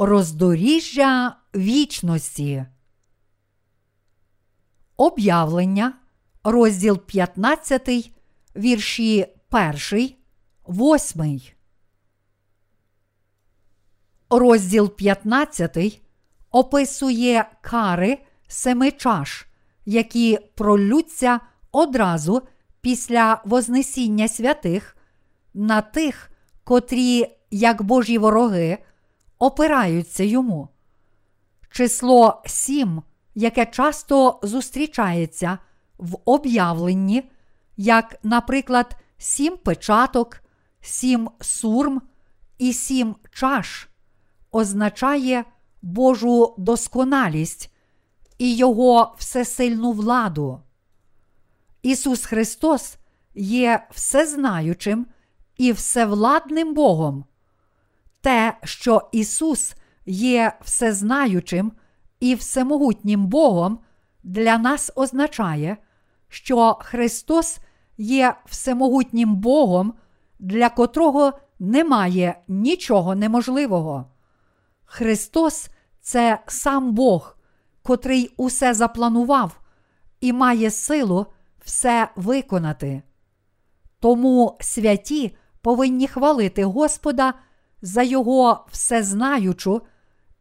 Роздоріжжя вічності. Об'явлення, розділ 15, вірші 1, 8. Розділ 15 описує кари семи чаш, які пролються одразу після Вознесіння святих на тих, котрі, як Божі вороги, опираються йому. Число сім, яке часто зустрічається в об'явленні, як, наприклад, сім печаток, сім сурм і сім чаш, означає Божу досконалість і Його всесильну владу. Ісус Христос є всезнаючим і всевладним Богом. Те, що Ісус є всезнаючим і всемогутнім Богом, для нас означає, що Христос є всемогутнім Богом, для котрого немає нічого неможливого. Христос це сам Бог, котрий усе запланував і має силу все виконати. Тому святі повинні хвалити Господа за Його всезнаючу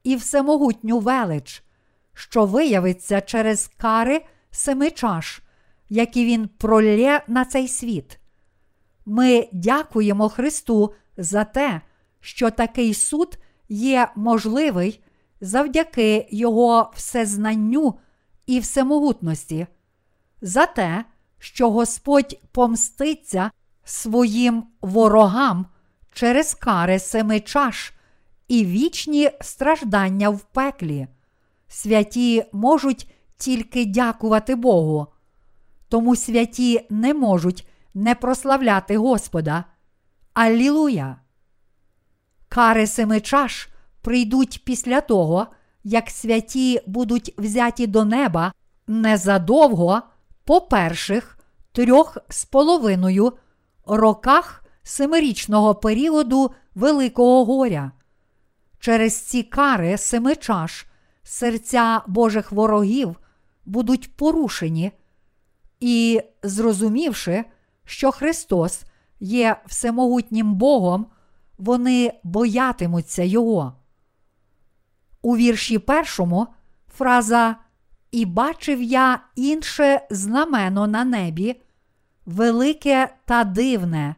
і всемогутню велич, що виявиться через кари семи чаш, які Він пролє на цей світ. Ми дякуємо Христу за те, що такий суд є можливий завдяки Його всезнанню і всемогутності, за те, що Господь помститься своїм ворогам через кари семи чаш і вічні страждання в пеклі. Святі можуть тільки дякувати Богу. Тому святі не можуть не прославляти Господа. Аллілуя! Кари семи чаш прийдуть після того, як святі будуть взяті до неба незадовго по перших трьох з половиною роках семирічного періоду Великого горя. Через ці кари семи чаш серця Божих ворогів будуть порушені, і, зрозумівши, що Христос є всемогутнім Богом, вони боятимуться Його. У вірші першому фраза І бачив я інше знамено на небі, велике та дивне,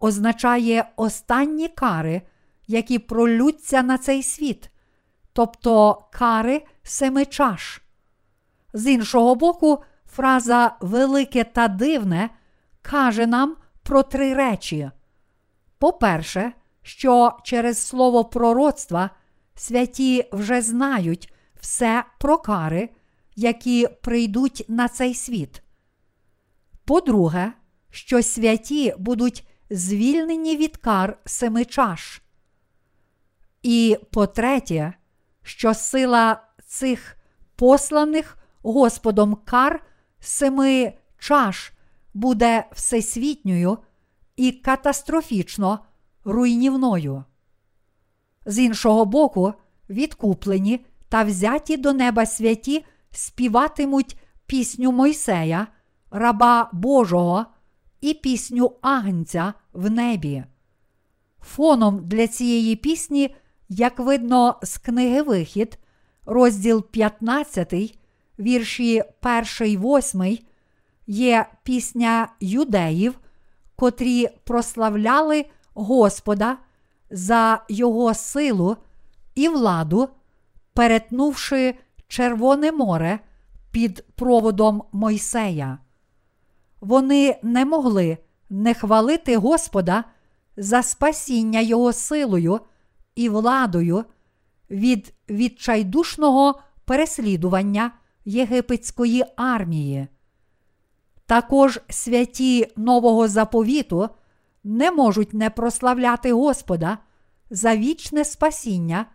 означає останні кари, які пролються на цей світ, тобто кари семи чаш. З іншого боку, фраза велике та дивне каже нам про три речі. По-перше, що через слово пророцтва святі вже знають все про кари, які прийдуть на цей світ. По-друге, що святі будуть звільнені від кар семи чаш. І по-третє, що сила цих посланих Господом кар семи чаш буде всесвітньою і катастрофічно руйнівною. З іншого боку, відкуплені та взяті до неба святі співатимуть пісню Мойсея, раба Божого і пісню Агнця в небі. Фоном для цієї пісні, як видно з книги Вихід, розділ 15, вірші 1, 8, є пісня юдеїв, котрі прославляли Господа за Його силу і владу, перетнувши Червоне море під проводом Мойсея. Вони не могли не хвалити Господа за спасіння Його силою і владою від відчайдушного переслідування єгипетської армії. Також святі Нового заповіту не можуть не прославляти Господа за вічне спасіння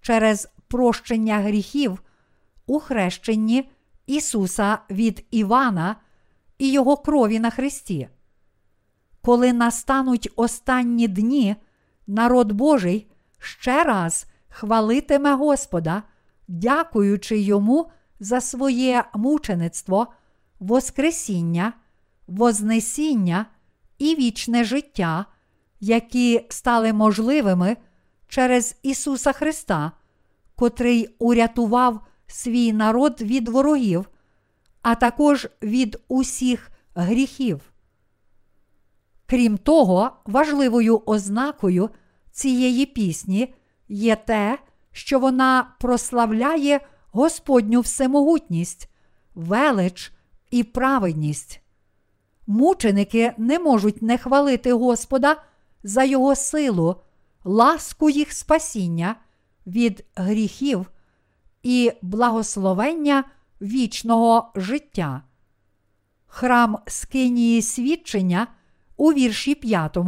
через прощення гріхів у хрещенні Ісуса від Івана і Його крові на Христі. Коли настануть останні дні, народ Божий ще раз хвалитиме Господа, дякуючи йому за своє мучеництво, Воскресіння, Вознесіння і вічне життя, які стали можливими через Ісуса Христа, котрий урятував свій народ від ворогів, а також від усіх гріхів. Крім того, важливою ознакою цієї пісні є те, що вона прославляє Господню всемогутність, велич і праведність. Мученики не можуть не хвалити Господа за Його силу, ласку їх спасіння від гріхів і благословення вічного життя. Храм Скинії свідчення у вірші 5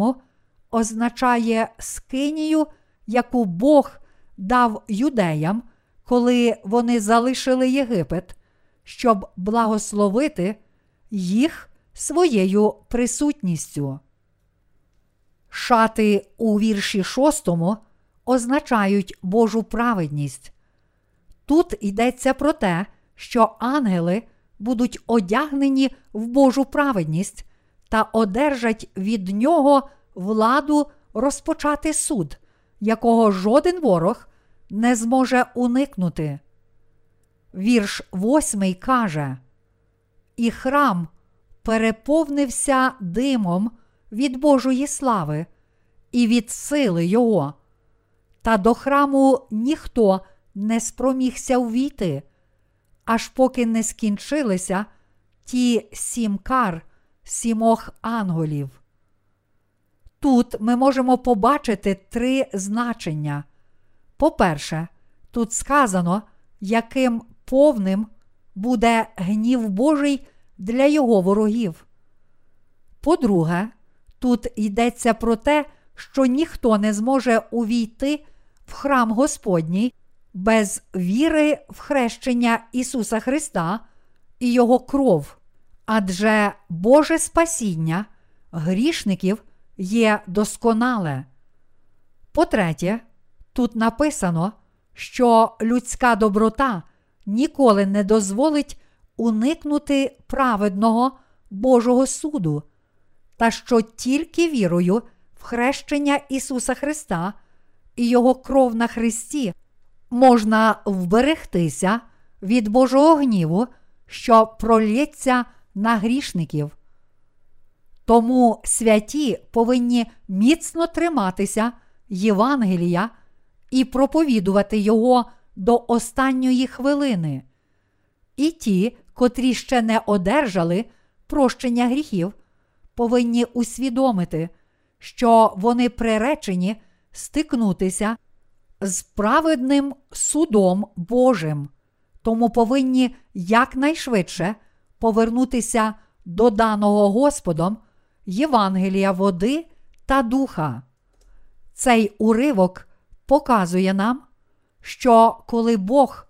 означає скинію, яку Бог дав юдеям, коли вони залишили Єгипет, щоб благословити їх своєю присутністю. Шати у вірші 6 означають Божу праведність. Тут йдеться про те, що ангели будуть одягнені в Божу праведність та одержать від нього владу розпочати суд, якого жоден ворог не зможе уникнути. Вірш восьмий каже: І храм переповнився димом від Божої слави і від сили Його, та до храму ніхто не спромігся увійти, аж поки не скінчилися ті сім кар сімох анголів. Тут ми можемо побачити три значення. По-перше, тут сказано, яким повним буде гнів Божий для його ворогів. По-друге, тут йдеться про те, що ніхто не зможе увійти в храм Господній без віри в хрещення Ісуса Христа і Його кров, адже Боже спасіння грішників є досконале. По-третє, тут написано, що людська доброта ніколи не дозволить уникнути праведного Божого суду, та що тільки вірою в хрещення Ісуса Христа і Його кров на Христі можна вберегтися від Божого гніву, що пролється на грішників. Тому святі повинні міцно триматися Євангелія і проповідувати його до останньої хвилини. І ті, котрі ще не одержали прощення гріхів, повинні усвідомити, що вони приречені стикнутися з праведним судом Божим, тому повинні якнайшвидше повернутися до даного Господом Євангелія води та духа. Цей уривок показує нам, що коли Бог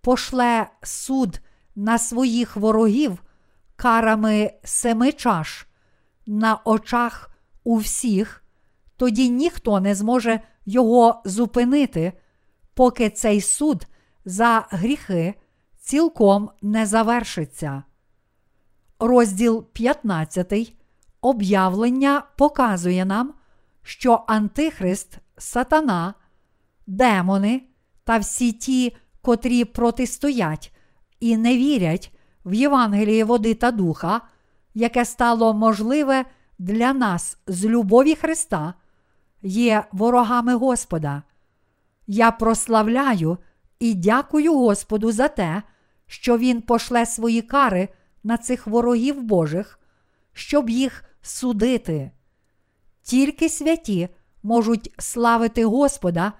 пошле суд на своїх ворогів карами семи чаш на очах у всіх, тоді ніхто не зможе його зупинити, поки цей суд за гріхи цілком не завершиться. Розділ 15 об'явлення показує нам, що Антихрист, сатана, демони та всі ті, котрі протистоять і не вірять в Євангеліє води та духа, яке стало можливе для нас з любові Христа, є ворогами Господа. Я прославляю і дякую Господу за те, що Він пошле свої кари на цих ворогів Божих, щоб їх судити. Тільки святі можуть славити Господа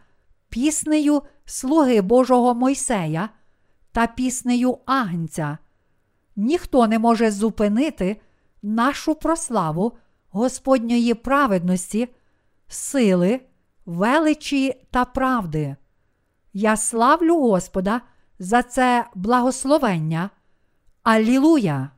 піснею слуги Божого Мойсея та піснею Агнця. Ніхто не може зупинити нашу прославу Господньої праведності, сили, величі та правди. Я славлю Господа за це благословення. Алілуя!